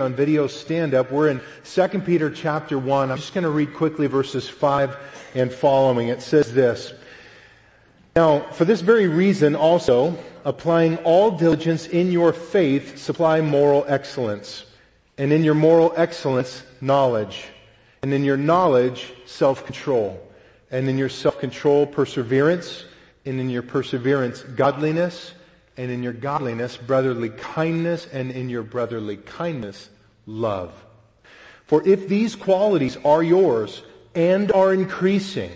on video stand up. We're in 2 Peter chapter 1. I'm just going to read quickly verses 5 and following. It says this. Now, for this very reason also, applying all diligence in your faith, supply moral excellence. And in your moral excellence, knowledge. And in your knowledge, self-control. And in your self-control, perseverance. And in your perseverance, godliness and in your godliness, brotherly kindness, and in your brotherly kindness, love. For if these qualities are yours and are increasing,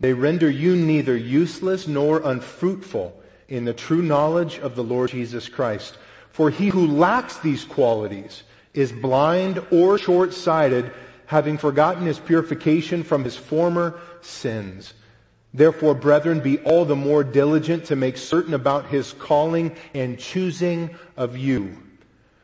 they render you neither useless nor unfruitful in the true knowledge of the Lord Jesus Christ. For he who lacks these qualities is blind or short-sighted, having forgotten his purification from his former sins. Therefore, brethren, be all the more diligent to make certain about his calling and choosing of you.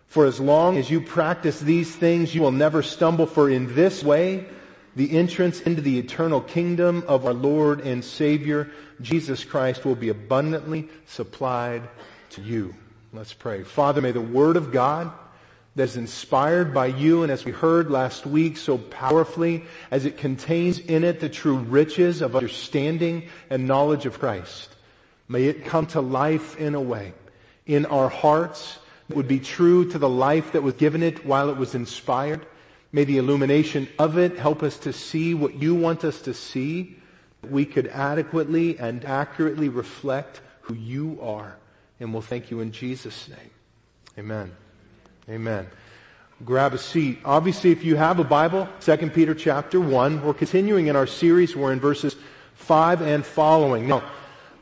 For as long as you practice these things, you will never stumble, for in this way, the entrance into the eternal kingdom of our Lord and Savior, Jesus Christ, will be abundantly supplied to you. Let's pray. Father, may the Word of God that is inspired by you and as we heard last week so powerfully as it contains in it the true riches of understanding and knowledge of Christ. May it come to life in a way in our hearts that would be true to the life that was given it while it was inspired. May the illumination of it help us to see what you want us to see. That We could adequately and accurately reflect who you are. And we'll thank you in Jesus' name. Amen. Amen. Grab a seat. Obviously, if you have a Bible, 2 Peter chapter 1, we're continuing in our series. We're in verses 5 and following. Now,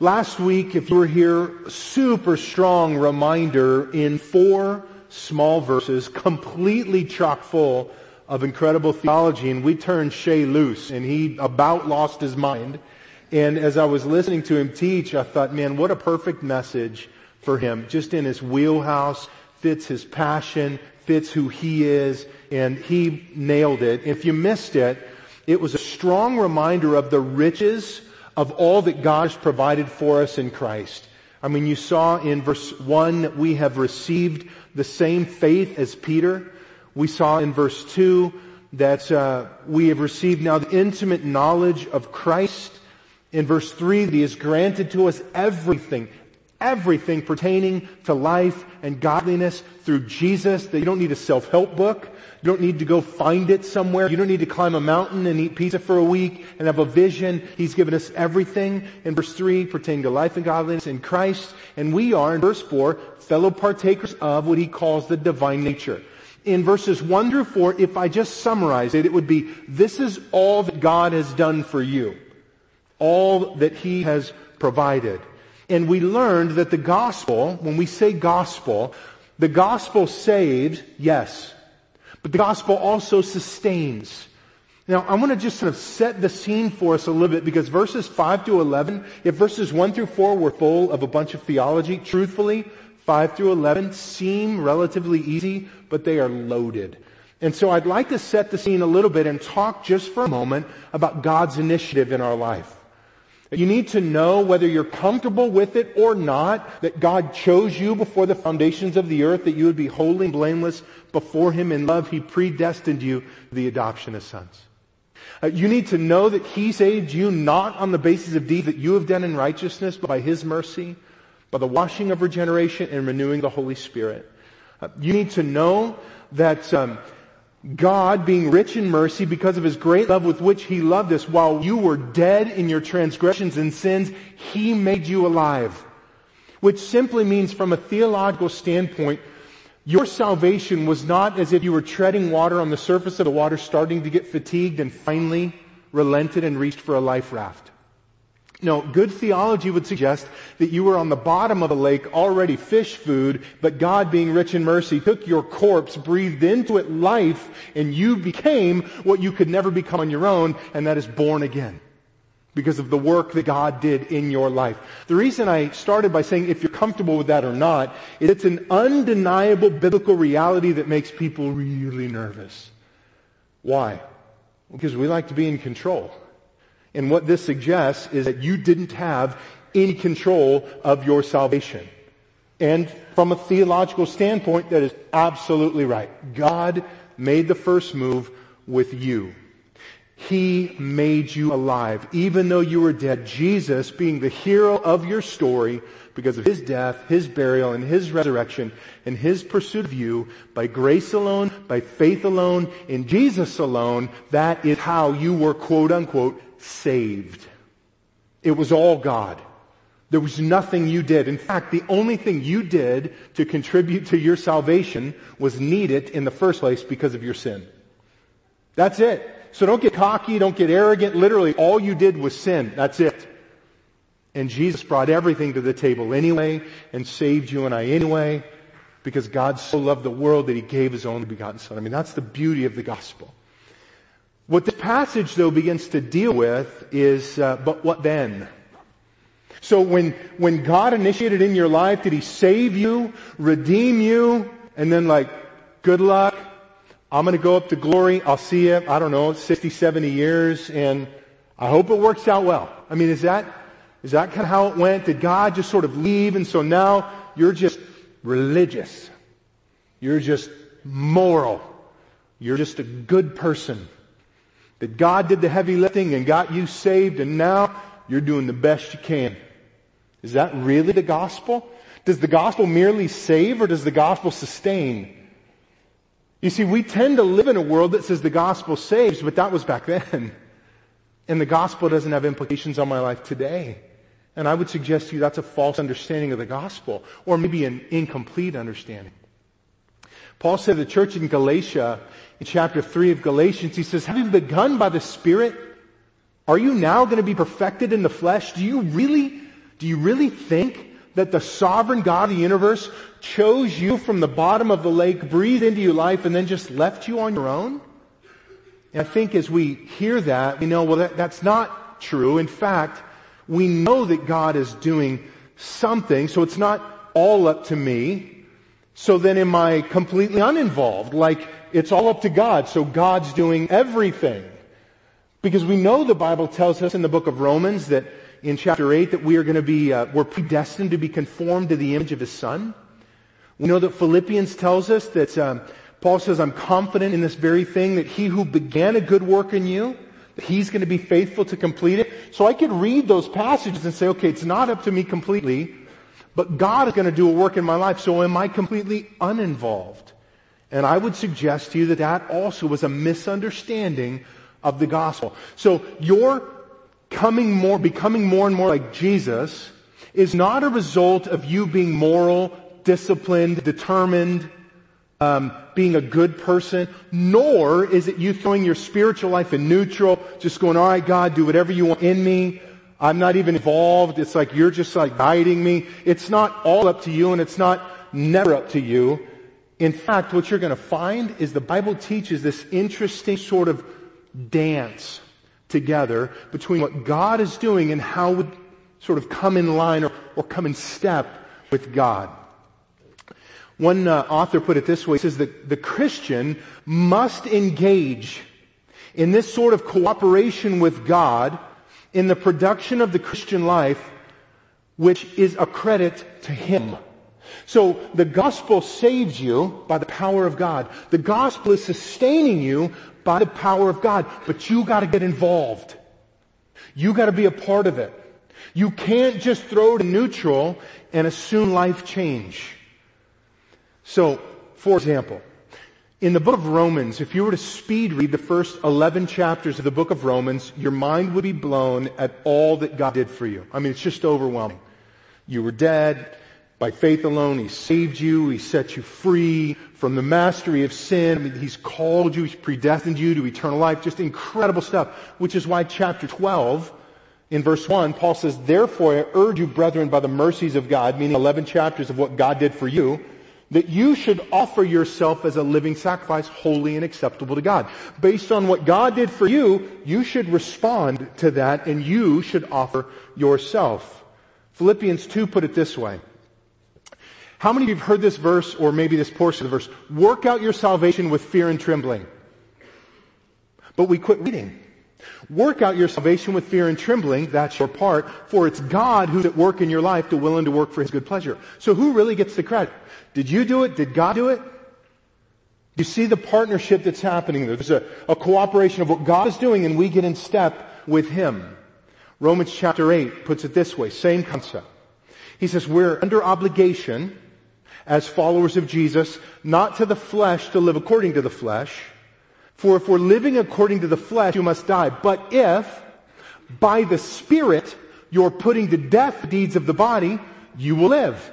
last week, if you were here, super strong reminder in four small verses, completely chock full of incredible theology, and we turned Shay loose, and he about lost his mind. And as I was listening to him teach, I thought, man, what a perfect message for him, just in his wheelhouse fits his passion, fits who he is, and he nailed it. If you missed it, it was a strong reminder of the riches of all that God has provided for us in Christ. I mean, you saw in verse 1 that we have received the same faith as Peter. We saw in verse 2 that uh, we have received now the intimate knowledge of Christ. In verse 3, that he has granted to us everything, everything pertaining to life and godliness through Jesus, that you don't need a self-help book. You don't need to go find it somewhere. You don't need to climb a mountain and eat pizza for a week and have a vision. He's given us everything in verse 3 pertaining to life and godliness in Christ. And we are, in verse 4, fellow partakers of what he calls the divine nature. In verses 1 through 4, if I just summarize it, it would be, this is all that God has done for you. All that he has provided. And we learned that the gospel, when we say gospel, the gospel saves, yes. But the gospel also sustains. Now, I want to just sort of set the scene for us a little bit because verses 5 to 11, if verses 1 through 4 were full of a bunch of theology, truthfully, 5 through 11 seem relatively easy, but they are loaded. And so I'd like to set the scene a little bit and talk just for a moment about God's initiative in our life. You need to know whether you're comfortable with it or not, that God chose you before the foundations of the earth, that you would be holy and blameless before Him in love. He predestined you to the adoption of sons. Uh, you need to know that He saved you not on the basis of deeds that you have done in righteousness, but by His mercy, by the washing of regeneration and renewing the Holy Spirit. Uh, you need to know that um, God, being rich in mercy because of his great love with which he loved us, while you were dead in your transgressions and sins, he made you alive. Which simply means from a theological standpoint, your salvation was not as if you were treading water on the surface of the water, starting to get fatigued and finally relented and reached for a life raft. No, good theology would suggest that you were on the bottom of a lake, already fish food, but God being rich in mercy took your corpse, breathed into it life, and you became what you could never become on your own, and that is born again. Because of the work that God did in your life. The reason I started by saying if you're comfortable with that or not, is it's an undeniable biblical reality that makes people really nervous. Why? Because we like to be in control. And what this suggests is that you didn't have any control of your salvation. And from a theological standpoint, that is absolutely right. God made the first move with you. He made you alive. Even though you were dead, Jesus, being the hero of your story, because of His death, His burial, and His resurrection, and His pursuit of you, by grace alone, by faith alone, in Jesus alone, that is how you were quote unquote saved. It was all God. There was nothing you did. In fact, the only thing you did to contribute to your salvation was need it in the first place because of your sin. That's it. So don't get cocky, don't get arrogant. Literally, all you did was sin. That's it. And Jesus brought everything to the table anyway and saved you and I anyway because God so loved the world that he gave his only begotten son. I mean, that's the beauty of the gospel. What the passage though begins to deal with is, uh, but what then? So when, when God initiated in your life, did He save you, redeem you, and then like, good luck, I'm gonna go up to glory, I'll see you, I don't know, 60, 70 years, and I hope it works out well. I mean, is that, is that kind of how it went? Did God just sort of leave and so now you're just religious? You're just moral. You're just a good person. That God did the heavy lifting and got you saved and now you're doing the best you can. Is that really the gospel? Does the gospel merely save or does the gospel sustain? You see, we tend to live in a world that says the gospel saves, but that was back then. And the gospel doesn't have implications on my life today. And I would suggest to you that's a false understanding of the gospel, or maybe an incomplete understanding. Paul said to the church in Galatia, in chapter 3 of Galatians, he says, having begun by the Spirit, are you now going to be perfected in the flesh? Do you really do you really think that the sovereign God of the universe chose you from the bottom of the lake, breathed into your life, and then just left you on your own? And I think as we hear that, we know, well, that, that's not true. In fact, we know that God is doing something, so it's not all up to me. So then am I completely uninvolved? Like, it's all up to God, so God's doing everything. Because we know the Bible tells us in the book of Romans that in chapter 8 that we are going to be, uh, we're predestined to be conformed to the image of his son. We know that Philippians tells us that um, Paul says, I'm confident in this very thing that he who began a good work in you, that he's going to be faithful to complete it. So I could read those passages and say, okay, it's not up to me completely, but God is going to do a work in my life, so am I completely uninvolved? And I would suggest to you that that also was a misunderstanding of the gospel. So your coming more, becoming more and more like Jesus is not a result of you being moral, disciplined, determined, um, being a good person, nor is it you throwing your spiritual life in neutral, just going, all right, God, do whatever you want in me. I'm not even involved. It's like you're just like guiding me. It's not all up to you and it's not never up to you. In fact, what you're going to find is the Bible teaches this interesting sort of dance together between what God is doing and how we sort of come in line or, or come in step with God. One uh, author put it this way, he says that the Christian must engage in this sort of cooperation with God in the production of the Christian life, which is a credit to Him. So the gospel saves you by the power of God. The gospel is sustaining you by the power of God. But you gotta get involved. You gotta be a part of it. You can't just throw it in neutral and assume life change. So, for example, in the book of Romans, if you were to speed read the first 11 chapters of the book of Romans, your mind would be blown at all that God did for you. I mean, it's just overwhelming. You were dead. By faith alone, He saved you. He set you free from the mastery of sin. I mean, he's called you. He's predestined you to eternal life. Just incredible stuff. Which is why chapter 12, in verse 1, Paul says, Therefore I urge you, brethren, by the mercies of God, meaning 11 chapters of what God did for you, that you should offer yourself as a living sacrifice, holy and acceptable to God. Based on what God did for you, you should respond to that and you should offer yourself. Philippians 2 put it this way. How many of you have heard this verse or maybe this portion of the verse? Work out your salvation with fear and trembling. But we quit reading. Work out your salvation with fear and trembling. That's your part. For it's God who's at work in your life to will and to work for his good pleasure. So who really gets the credit? Did you do it? Did God do it? You see the partnership that's happening there. There's a, a cooperation of what God is doing and we get in step with Him. Romans chapter 8 puts it this way, same concept. He says we're under obligation as followers of Jesus, not to the flesh to live according to the flesh. For if we're living according to the flesh, you must die. But if by the Spirit you're putting to death the deeds of the body, you will live.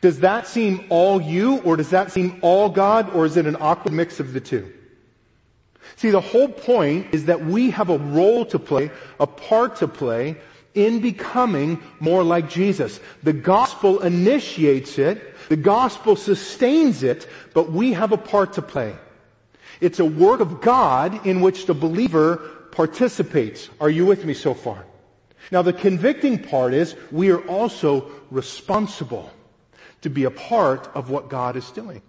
Does that seem all you or does that seem all God or is it an awkward mix of the two? See, the whole point is that we have a role to play, a part to play in becoming more like Jesus. The gospel initiates it, the gospel sustains it, but we have a part to play. It's a work of God in which the believer participates. Are you with me so far? Now the convicting part is we are also responsible to be a part of what God is doing.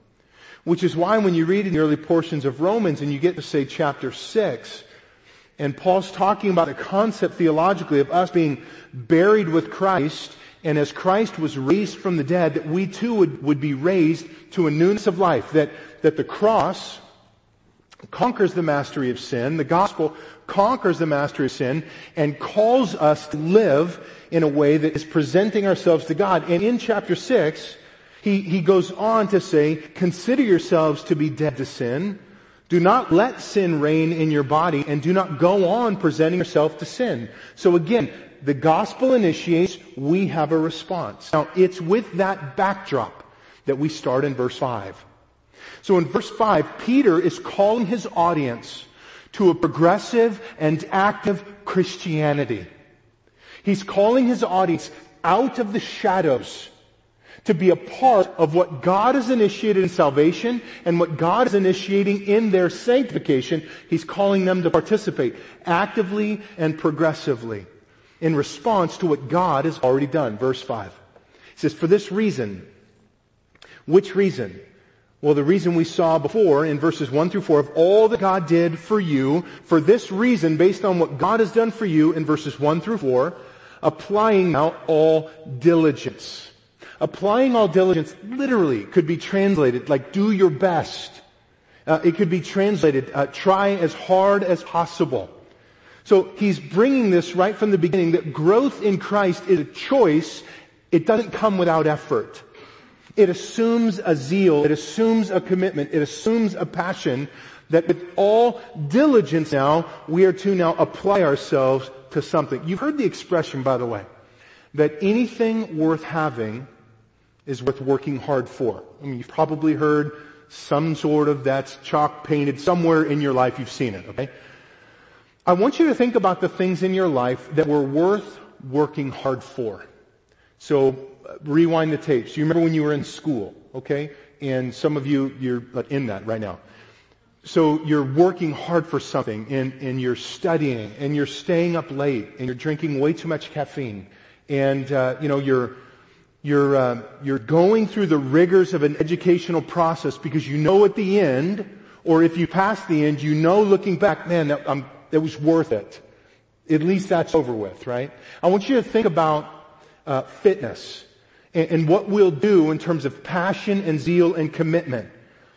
Which is why when you read in the early portions of Romans and you get to say chapter 6, and Paul's talking about a concept theologically of us being buried with Christ, and as Christ was raised from the dead, that we too would, would be raised to a newness of life, that, that the cross conquers the mastery of sin, the gospel conquers the mastery of sin, and calls us to live in a way that is presenting ourselves to God. And in chapter 6, he, he goes on to say, consider yourselves to be dead to sin. Do not let sin reign in your body and do not go on presenting yourself to sin. So again, the gospel initiates, we have a response. Now it's with that backdrop that we start in verse 5. So in verse 5, Peter is calling his audience to a progressive and active Christianity. He's calling his audience out of the shadows to be a part of what God has initiated in salvation and what God is initiating in their sanctification. He's calling them to participate actively and progressively in response to what God has already done. Verse 5. He says, for this reason, which reason? Well, the reason we saw before in verses 1 through 4 of all that God did for you, for this reason, based on what God has done for you in verses 1 through 4, applying now all diligence. Applying all diligence literally could be translated like do your best. Uh, it could be translated uh, try as hard as possible. So he's bringing this right from the beginning that growth in Christ is a choice. It doesn't come without effort. It assumes a zeal. It assumes a commitment. It assumes a passion that with all diligence now, we are to now apply ourselves to something. You've heard the expression, by the way, that anything worth having is worth working hard for. I mean, you've probably heard some sort of that's chalk painted somewhere in your life. You've seen it, okay? I want you to think about the things in your life that were worth working hard for. So rewind the tapes. You remember when you were in school, okay? And some of you, you're in that right now. So you're working hard for something and, and you're studying and you're staying up late and you're drinking way too much caffeine and, uh, you know, you're, you're, uh, you're going through the rigors of an educational process because you know at the end, or if you pass the end, you know looking back, man, that, um, that was worth it. At least that's over with, right? I want you to think about uh, fitness and what we'll do in terms of passion and zeal and commitment.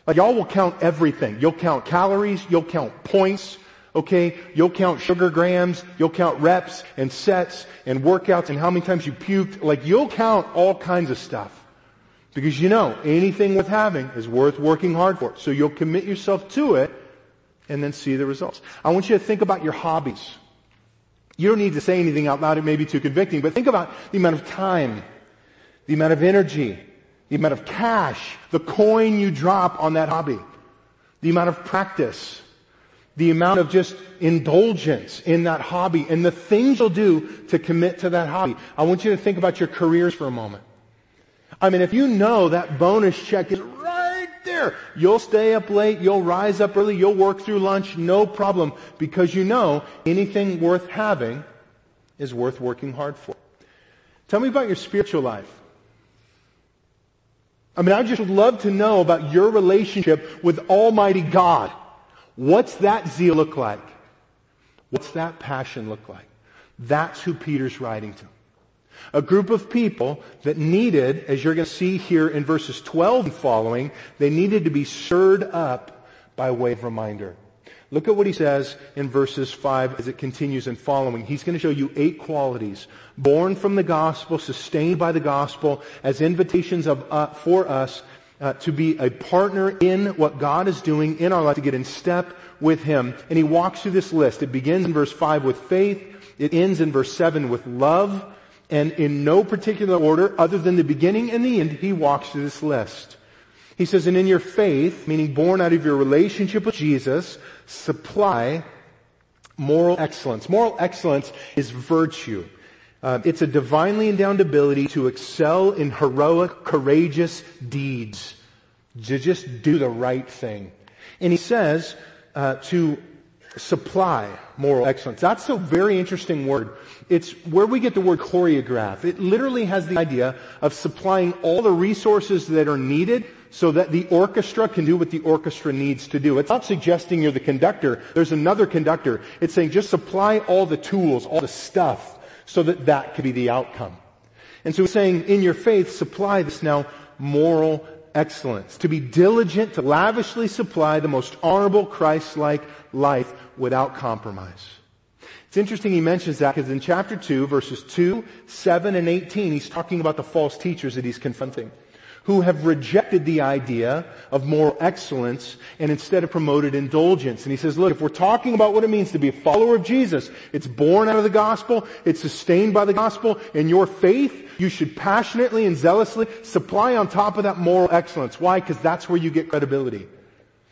Like y'all will count everything. You'll count calories, you'll count points, Okay? You'll count sugar grams, you'll count reps and sets and workouts and how many times you puked. Like you'll count all kinds of stuff. Because you know, anything worth having is worth working hard for. So you'll commit yourself to it and then see the results. I want you to think about your hobbies. You don't need to say anything out loud, it may be too convicting, but think about the amount of time, the amount of energy, the amount of cash, the coin you drop on that hobby, the amount of practice, the amount of just indulgence in that hobby and the things you'll do to commit to that hobby. I want you to think about your careers for a moment. I mean, if you know that bonus check is right there, you'll stay up late, you'll rise up early, you'll work through lunch, no problem, because you know anything worth having is worth working hard for. Tell me about your spiritual life. I mean, I just would love to know about your relationship with Almighty God. What's that zeal look like? What's that passion look like? That's who Peter's writing to. A group of people that needed, as you're going to see here in verses 12 and following, they needed to be stirred up by way of reminder. Look at what he says in verses 5 as it continues and following. He's going to show you eight qualities born from the gospel, sustained by the gospel as invitations of, uh, for us uh, to be a partner in what God is doing in our life, to get in step with Him. And he walks through this list. It begins in verse 5 with faith. It ends in verse 7 with love. And in no particular order, other than the beginning and the end, he walks through this list. He says, and in your faith, meaning born out of your relationship with Jesus, supply moral excellence. Moral excellence is virtue. Uh, it's a divinely endowed ability to excel in heroic, courageous deeds. To just do the right thing. And he says uh, to supply moral excellence. That's a very interesting word. It's where we get the word choreograph. It literally has the idea of supplying all the resources that are needed so that the orchestra can do what the orchestra needs to do. It's not suggesting you're the conductor. There's another conductor. It's saying just supply all the tools, all the stuff, so that that could be the outcome. And so it's saying, in your faith, supply this now moral excellence. To be diligent to lavishly supply the most honorable Christ-like life without compromise. It's interesting he mentions that because in chapter 2, verses 2, 7, and 18, he's talking about the false teachers that he's confronting who have rejected the idea of moral excellence and instead have promoted indulgence. And he says, look, if we're talking about what it means to be a follower of Jesus, it's born out of the gospel, it's sustained by the gospel, and your faith, you should passionately and zealously supply on top of that moral excellence. Why? Because that's where you get credibility.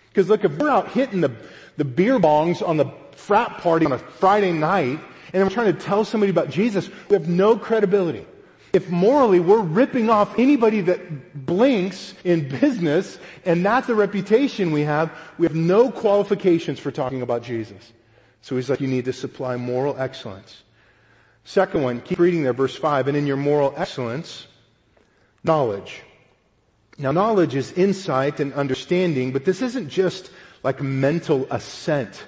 Because look, if we're out hitting the, the beer bongs on the frat party on a Friday night, and we're trying to tell somebody about Jesus, we have no credibility. If morally we're ripping off anybody that blinks in business and that's the reputation we have, we have no qualifications for talking about Jesus. So he's like, you need to supply moral excellence. Second one, keep reading there, verse 5, and in your moral excellence, knowledge. Now knowledge is insight and understanding, but this isn't just like mental assent.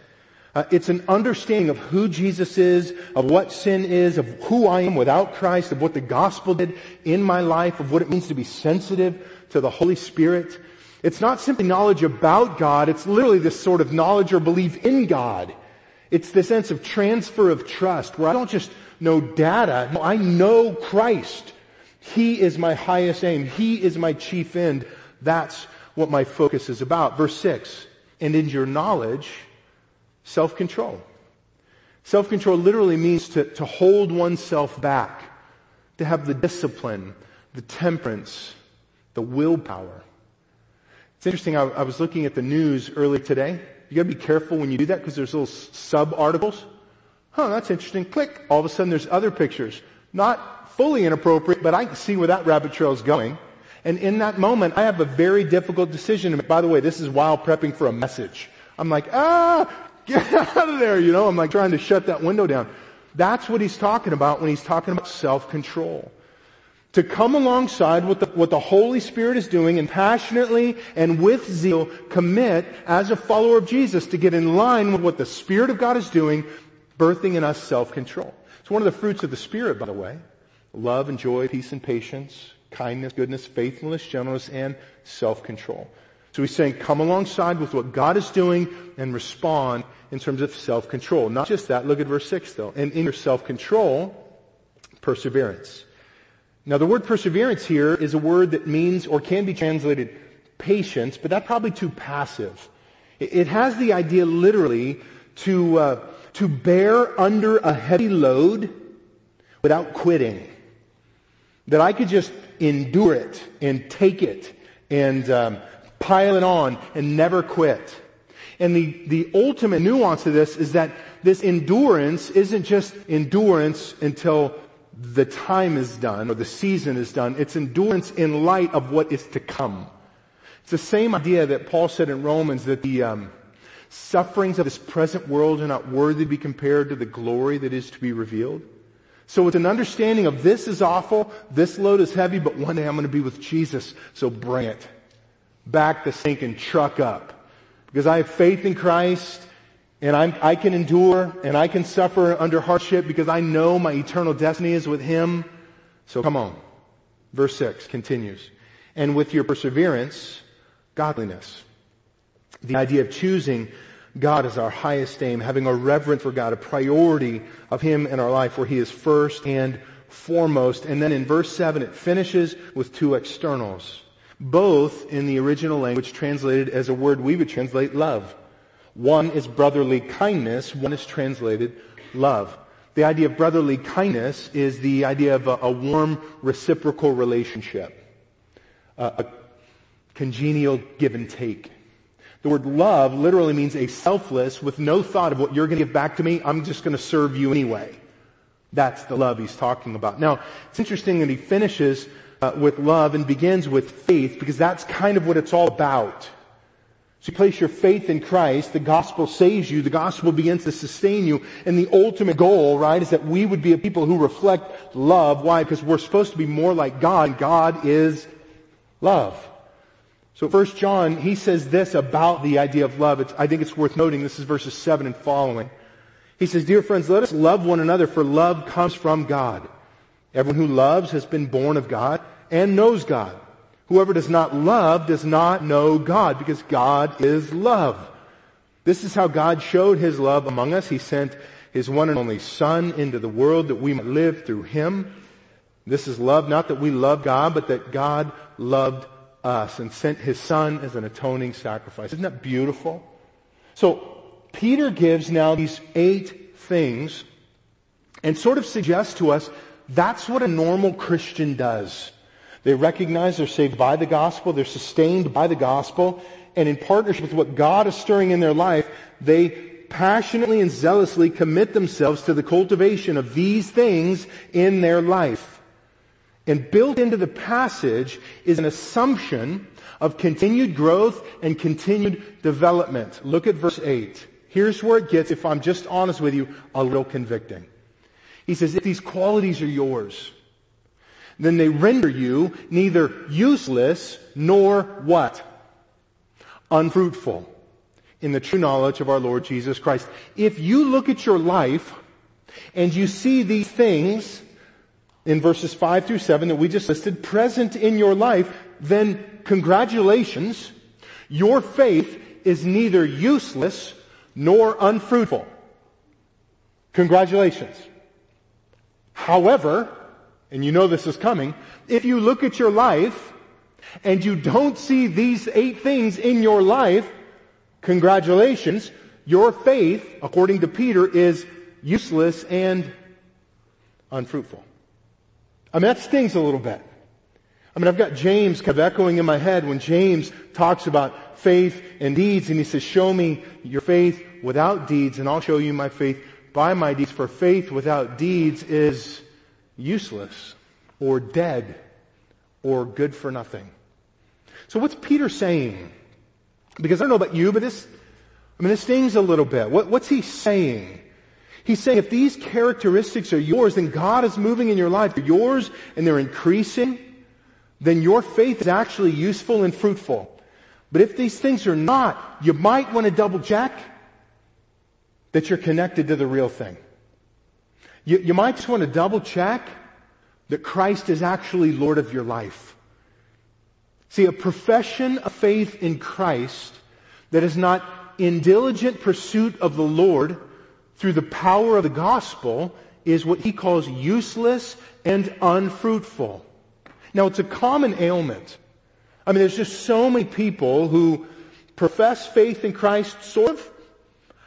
Uh, it's an understanding of who Jesus is, of what sin is, of who I am without Christ, of what the gospel did in my life, of what it means to be sensitive to the Holy Spirit. It's not simply knowledge about God, it's literally this sort of knowledge or belief in God. It's the sense of transfer of trust where I don't just know data, no, I know Christ. He is my highest aim. He is my chief end. That's what my focus is about. Verse 6. And in your knowledge, Self-control. Self-control literally means to, to hold oneself back, to have the discipline, the temperance, the willpower. It's interesting, I, I was looking at the news early today. You gotta be careful when you do that because there's little sub-articles. Huh, that's interesting. Click. All of a sudden there's other pictures. Not fully inappropriate, but I can see where that rabbit trail is going. And in that moment, I have a very difficult decision. By the way, this is while prepping for a message. I'm like, ah, Get out of there, you know. I'm like trying to shut that window down. That's what he's talking about when he's talking about self-control. To come alongside what the, what the Holy Spirit is doing and passionately and with zeal commit as a follower of Jesus to get in line with what the Spirit of God is doing, birthing in us self-control. It's one of the fruits of the Spirit, by the way. Love and joy, peace and patience, kindness, goodness, faithfulness, gentleness, and self-control. So he's saying, come alongside with what God is doing and respond in terms of self-control. Not just that, look at verse 6 though. And in your self-control, perseverance. Now the word perseverance here is a word that means or can be translated patience, but that's probably too passive. It has the idea literally to, uh, to bear under a heavy load without quitting. That I could just endure it and take it and um, pile it on and never quit. And the, the ultimate nuance of this is that this endurance isn't just endurance until the time is done or the season is done. It's endurance in light of what is to come. It's the same idea that Paul said in Romans that the um, sufferings of this present world are not worthy to be compared to the glory that is to be revealed. So it's an understanding of this is awful, this load is heavy, but one day I'm going to be with Jesus, so bring it back the sinking truck up. Because I have faith in Christ and I'm, I can endure and I can suffer under hardship because I know my eternal destiny is with Him. So come on. Verse 6 continues. And with your perseverance, godliness. The idea of choosing God as our highest aim, having a reverence for God, a priority of Him in our life where He is first and foremost. And then in verse 7 it finishes with two externals. Both in the original language translated as a word we would translate love. One is brotherly kindness, one is translated love. The idea of brotherly kindness is the idea of a, a warm reciprocal relationship. a congenial give and take. The word love literally means a selfless, with no thought of what you're going to give back to me, I'm just going to serve you anyway. That's the love he's talking about. Now, it's interesting that he finishes uh, with love and begins with faith because that's kind of what it's all about. So you place your faith in Christ, the gospel saves you, the gospel begins to sustain you, and the ultimate goal, right, is that we would be a people who reflect love. Why? Because we're supposed to be more like God, and God is love. So first John, he says this about the idea of love. It's, I think it's worth noting. This is verses 7 and following. He says, Dear friends, let us love one another, for love comes from God. Everyone who loves has been born of God and knows God. Whoever does not love does not know God because God is love. This is how God showed his love among us. He sent his one and only son into the world that we might live through him. This is love, not that we love God, but that God loved us and sent his son as an atoning sacrifice. Isn't that beautiful? So Peter gives now these eight things and sort of suggests to us that's what a normal Christian does. They recognize they're saved by the gospel, they're sustained by the gospel, and in partnership with what God is stirring in their life, they passionately and zealously commit themselves to the cultivation of these things in their life. And built into the passage is an assumption of continued growth and continued development. Look at verse 8. Here's where it gets, if I'm just honest with you, a little convicting. He says, if these qualities are yours, then they render you neither useless nor what? Unfruitful in the true knowledge of our Lord Jesus Christ. If you look at your life and you see these things in verses 5 through 7 that we just listed present in your life, then congratulations, your faith is neither useless nor unfruitful. Congratulations. However, and you know this is coming, if you look at your life and you don't see these eight things in your life, congratulations, your faith, according to Peter, is useless and unfruitful. I mean, that stings a little bit. I mean, I've got James kind of echoing in my head when James talks about faith and deeds, and he says, show me your faith without deeds, and I'll show you my faith by my deeds, for faith without deeds is useless or dead or good for nothing. So what's Peter saying? Because I don't know about you, but this, I mean, this stings a little bit. What, what's he saying? He's saying if these characteristics are yours, then God is moving in your life. They're yours and they're increasing, then your faith is actually useful and fruitful. But if these things are not, you might want to double check that you're connected to the real thing. You, you might just want to double check that Christ is actually Lord of your life. See, a profession of faith in Christ that is not in diligent pursuit of the Lord through the power of the gospel is what he calls useless and unfruitful. Now, it's a common ailment. I mean, there's just so many people who profess faith in Christ, sort of.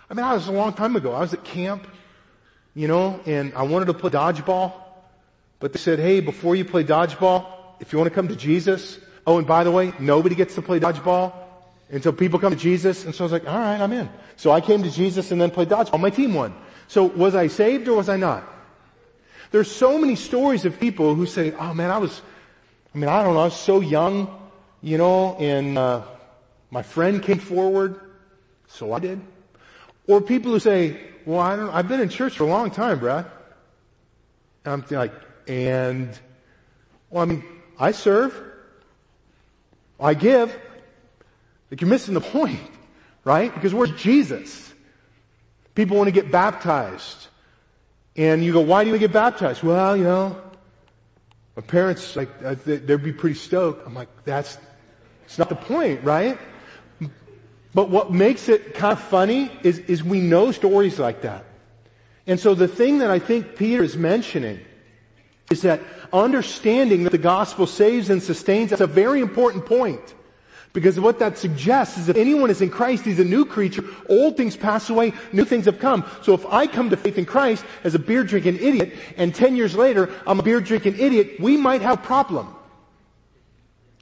I mean, I was a long time ago. I was at camp you know, and I wanted to play dodgeball, but they said, hey, before you play dodgeball, if you want to come to Jesus, oh, and by the way, nobody gets to play dodgeball until people come to Jesus. And so I was like, all right, I'm in. So I came to Jesus and then played dodgeball. My team won. So was I saved or was I not? There's so many stories of people who say, oh man, I was, I mean, I don't know, I was so young, you know, and, uh, my friend came forward, so I did. Or people who say, well, I don't, I've been in church for a long time, Brad. And I'm like, and, well, I mean, I serve. I give. Like you're missing the point, right? Because where's Jesus? People want to get baptized. And you go, why do you get baptized? Well, you know, my parents, like, uh, they'd be pretty stoked. I'm like, that's, it's not the point, right? But what makes it kind of funny is, is we know stories like that. And so the thing that I think Peter is mentioning is that understanding that the gospel saves and sustains, that's a very important point. Because what that suggests is if anyone is in Christ, he's a new creature. Old things pass away, new things have come. So if I come to faith in Christ as a beer drinking idiot, and ten years later I'm a beer drinking idiot, we might have a problem.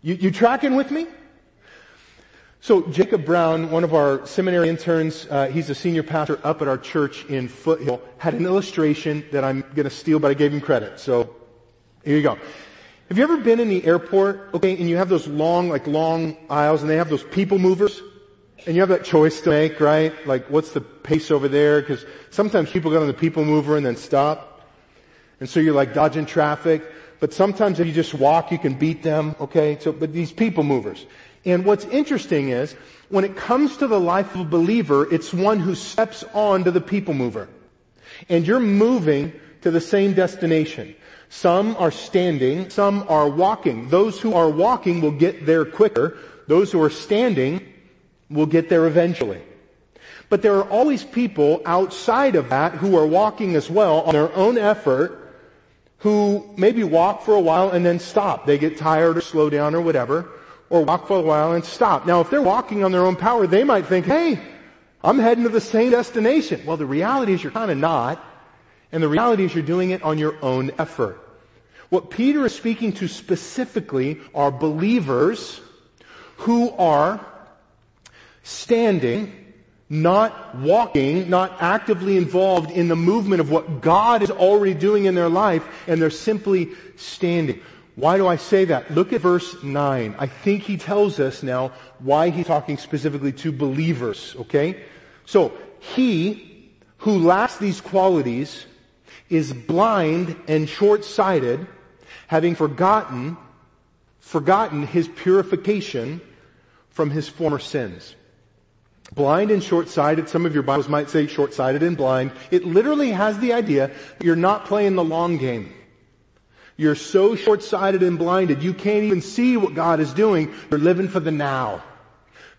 You, you tracking with me? So Jacob Brown, one of our seminary interns, uh, he's a senior pastor up at our church in Foothill, had an illustration that I'm going to steal, but I gave him credit. So here you go. Have you ever been in the airport, okay, and you have those long, like long aisles and they have those people movers? And you have that choice to make, right? Like, what's the pace over there? Because sometimes people get on the people mover and then stop. And so you're like dodging traffic. But sometimes if you just walk, you can beat them, okay? So, but these people movers. And what's interesting is, when it comes to the life of a believer, it's one who steps on to the people mover. And you're moving to the same destination. Some are standing, some are walking. Those who are walking will get there quicker. Those who are standing will get there eventually. But there are always people outside of that who are walking as well on their own effort who maybe walk for a while and then stop. They get tired or slow down or whatever, or walk for a while and stop. Now if they're walking on their own power, they might think, hey, I'm heading to the same destination. Well, the reality is you're kind of not. And the reality is you're doing it on your own effort. What Peter is speaking to specifically are believers who are standing, not walking, not actively involved in the movement of what God is already doing in their life, and they're simply standing. Why do I say that? Look at verse 9. I think he tells us now why he's talking specifically to believers, okay? So, he who lacks these qualities is blind and short-sighted, having forgotten, forgotten his purification from his former sins. Blind and short-sighted, some of your Bibles might say short-sighted and blind. It literally has the idea that you're not playing the long game. You're so short-sighted and blinded, you can't even see what God is doing. You're living for the now.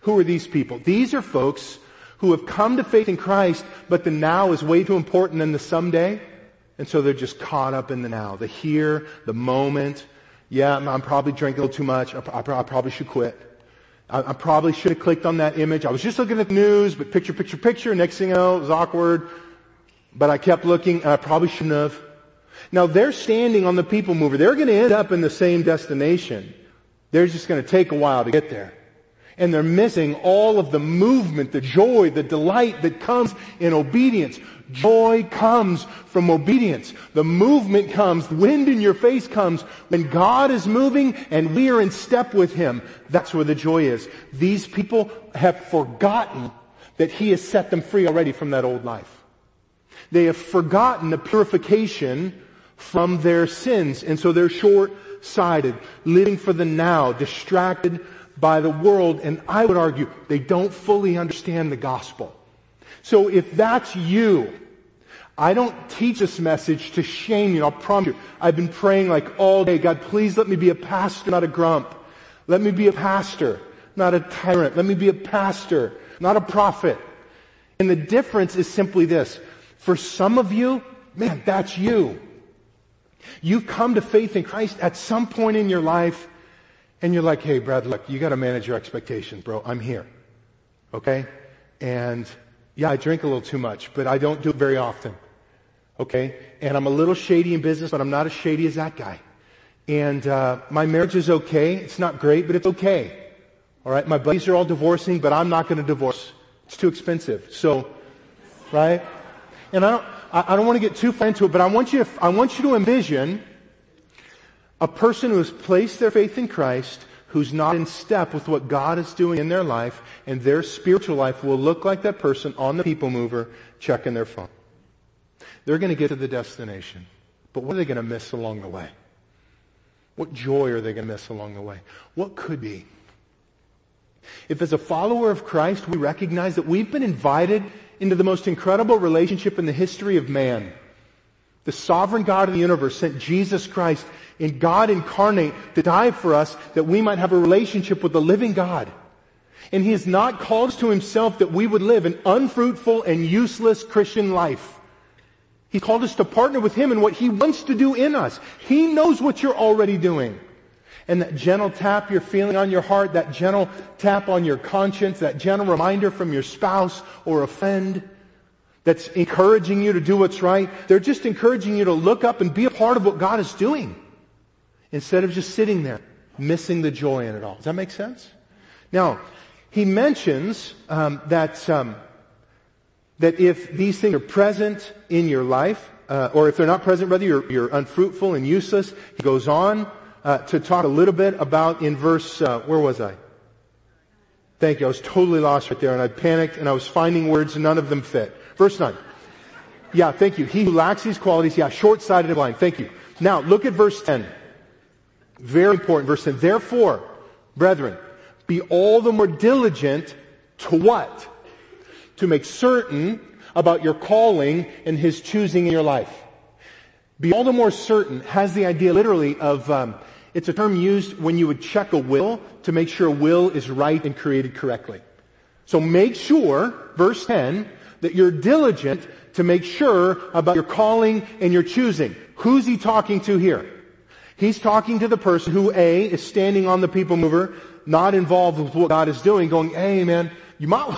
Who are these people? These are folks who have come to faith in Christ, but the now is way too important than the someday. And so they're just caught up in the now, the here, the moment. Yeah, I'm, I'm probably drinking a little too much. I, I, I probably should quit. I, I, probably should have clicked on that image. I was just looking at the news, but picture, picture, picture. Next thing you know, it was awkward. But I kept looking, and I probably shouldn't have. Now they're standing on the people mover. They're going to end up in the same destination. They're just going to take a while to get there. And they're missing all of the movement, the joy, the delight that comes in obedience. Joy comes from obedience. The movement comes, the wind in your face comes when God is moving and we are in step with Him. That's where the joy is. These people have forgotten that He has set them free already from that old life. They have forgotten the purification from their sins and so they're short-sighted, living for the now, distracted by the world and I would argue they don't fully understand the gospel. So if that's you, I don't teach this message to shame you. I'll promise you. I've been praying like all day, God, please let me be a pastor, not a grump. Let me be a pastor, not a tyrant. Let me be a pastor, not a prophet. And the difference is simply this. For some of you, man, that's you. You come to faith in Christ at some point in your life and you're like, hey, Brad, look, you gotta manage your expectations, bro. I'm here. Okay? And yeah, I drink a little too much, but I don't do it very often. Okay? And I'm a little shady in business, but I'm not as shady as that guy. And uh, my marriage is okay. It's not great, but it's okay. All right? My buddies are all divorcing, but I'm not going to divorce. It's too expensive. So, right? And I don't, I don't want to get too far into it, but I want you to, I want you to envision a person who has placed their faith in Christ who's not in step with what God is doing in their life, and their spiritual life will look like that person on the people mover checking their phone. They're going to get to the destination, but what are they going to miss along the way? What joy are they going to miss along the way? What could be? If as a follower of Christ we recognize that we've been invited into the most incredible relationship in the history of man. The sovereign God of the universe sent Jesus Christ in God incarnate to die for us that we might have a relationship with the living God. And He has not called us to Himself that we would live an unfruitful and useless Christian life. He called us to partner with Him in what He wants to do in us. He knows what you're already doing. And that gentle tap you're feeling on your heart, that gentle tap on your conscience, that gentle reminder from your spouse or a friend that's encouraging you to do what's right, they're just encouraging you to look up and be a part of what God is doing instead of just sitting there missing the joy in it all. Does that make sense? Now, he mentions um, that um, that if these things are present in your life, uh, or if they're not present, rather you're, you're unfruitful and useless. He goes on uh, to talk a little bit about in verse uh, where was I? Thank you. I was totally lost right there, and I panicked, and I was finding words, and none of them fit. Verse nine. Yeah, thank you. He who lacks these qualities, yeah, short-sighted and blind. Thank you. Now look at verse ten. Very important. Verse ten. Therefore, brethren, be all the more diligent to what? To make certain about your calling and His choosing in your life. Be all the more certain has the idea literally of, um, it's a term used when you would check a will to make sure a will is right and created correctly. So make sure, verse 10, that you're diligent to make sure about your calling and your choosing. Who's he talking to here? He's talking to the person who A, is standing on the people mover, not involved with what God is doing, going, hey man, you might,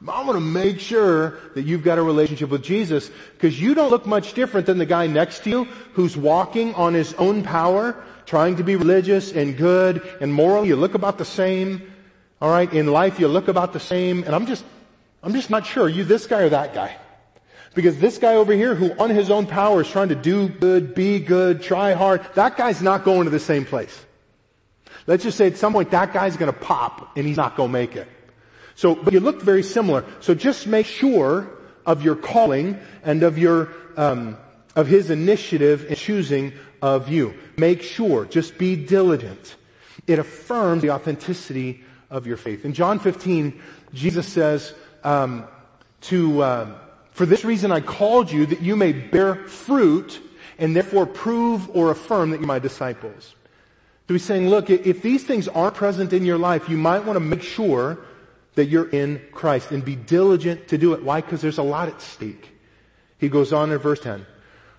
might want to make sure that you've got a relationship with Jesus, because you don't look much different than the guy next to you who's walking on his own power, trying to be religious and good and moral. You look about the same. Alright, in life you look about the same, and I'm just, I'm just not sure, you this guy or that guy. Because this guy over here who on his own power is trying to do good, be good, try hard, that guy's not going to the same place. Let's just say at some point that guy's gonna pop and he's not gonna make it. So, but you look very similar. So just make sure of your calling and of your, um, of his initiative in choosing of you. Make sure. Just be diligent. It affirms the authenticity of your faith. In John 15, Jesus says, um, to, uh, for this reason I called you that you may bear fruit and therefore prove or affirm that you're my disciples. So he's saying, look, if these things aren't present in your life, you might want to make sure that you're in Christ and be diligent to do it. Why? Because there's a lot at stake. He goes on in verse 10.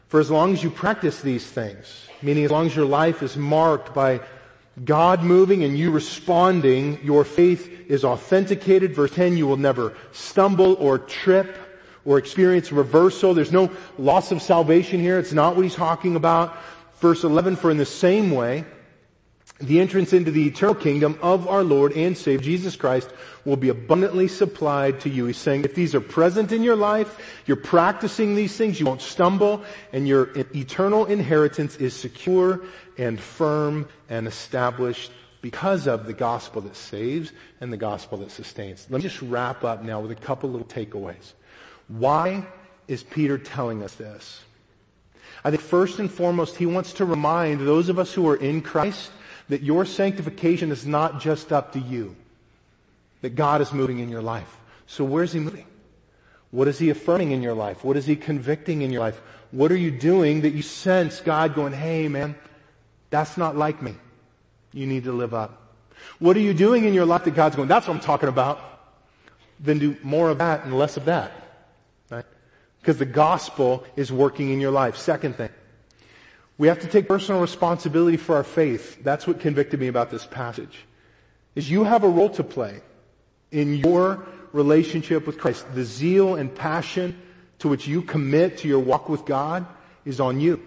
For as long as you practice these things, meaning as long as your life is marked by God moving and you responding, your faith is authenticated. Verse 10, you will never stumble or trip or experience reversal. There's no loss of salvation here. It's not what he's talking about. Verse 11, for in the same way, the entrance into the eternal kingdom of our Lord and Savior Jesus Christ will be abundantly supplied to you. He's saying if these are present in your life, you're practicing these things, you won't stumble, and your eternal inheritance is secure and firm and established because of the gospel that saves and the gospel that sustains. Let me just wrap up now with a couple little takeaways. Why is Peter telling us this? I think first and foremost, he wants to remind those of us who are in Christ that your sanctification is not just up to you. That God is moving in your life. So where's He moving? What is He affirming in your life? What is He convicting in your life? What are you doing that you sense God going, hey man, that's not like me. You need to live up. What are you doing in your life that God's going, that's what I'm talking about. Then do more of that and less of that. Right? Because the gospel is working in your life. Second thing. We have to take personal responsibility for our faith. That's what convicted me about this passage. Is you have a role to play in your relationship with Christ. The zeal and passion to which you commit to your walk with God is on you.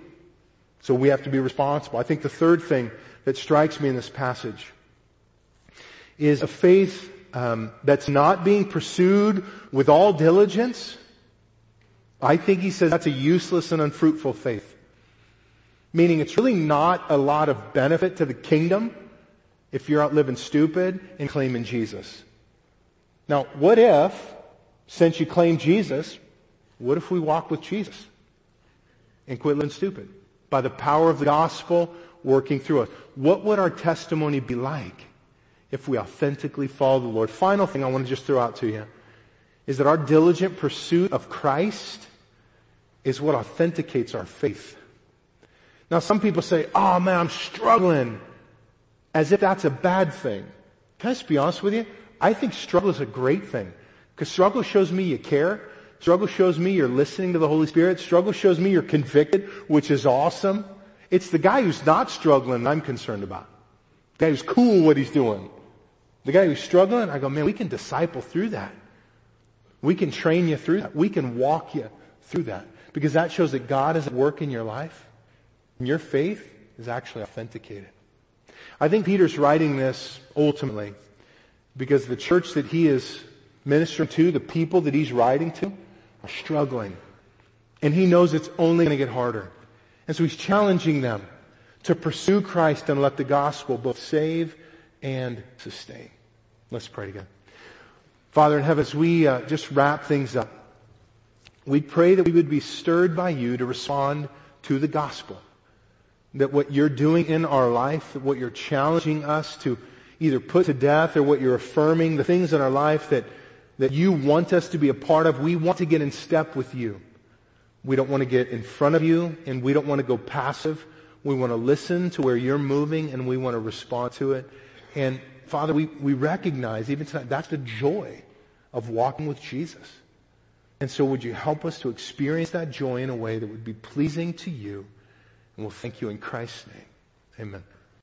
So we have to be responsible. I think the third thing that strikes me in this passage is a faith um, that's not being pursued with all diligence. I think he says that's a useless and unfruitful faith. Meaning it's really not a lot of benefit to the kingdom if you're out living stupid and claiming Jesus. Now, what if, since you claim Jesus, what if we walk with Jesus and quit living stupid? By the power of the gospel working through us. What would our testimony be like if we authentically follow the Lord? Final thing I want to just throw out to you is that our diligent pursuit of Christ is what authenticates our faith. Now some people say, oh man, I'm struggling. As if that's a bad thing. Can I just be honest with you? I think struggle is a great thing. Because struggle shows me you care. Struggle shows me you're listening to the Holy Spirit. Struggle shows me you're convicted, which is awesome. It's the guy who's not struggling I'm concerned about. The guy who's cool what he's doing. The guy who's struggling, I go, man, we can disciple through that. We can train you through that. We can walk you through that. Because that shows that God is at work in your life. And your faith is actually authenticated. I think Peter's writing this ultimately because the church that he is ministering to, the people that he's writing to, are struggling. And he knows it's only going to get harder. And so he's challenging them to pursue Christ and let the gospel both save and sustain. Let's pray together. Father in heaven, as we uh, just wrap things up, we pray that we would be stirred by you to respond to the gospel. That what you're doing in our life, what you're challenging us to either put to death or what you're affirming, the things in our life that, that you want us to be a part of, we want to get in step with you. We don't want to get in front of you and we don't want to go passive. We want to listen to where you're moving and we want to respond to it. And Father, we, we recognize even tonight, that's the joy of walking with Jesus. And so would you help us to experience that joy in a way that would be pleasing to you? And we'll thank you in Christ's name. Amen.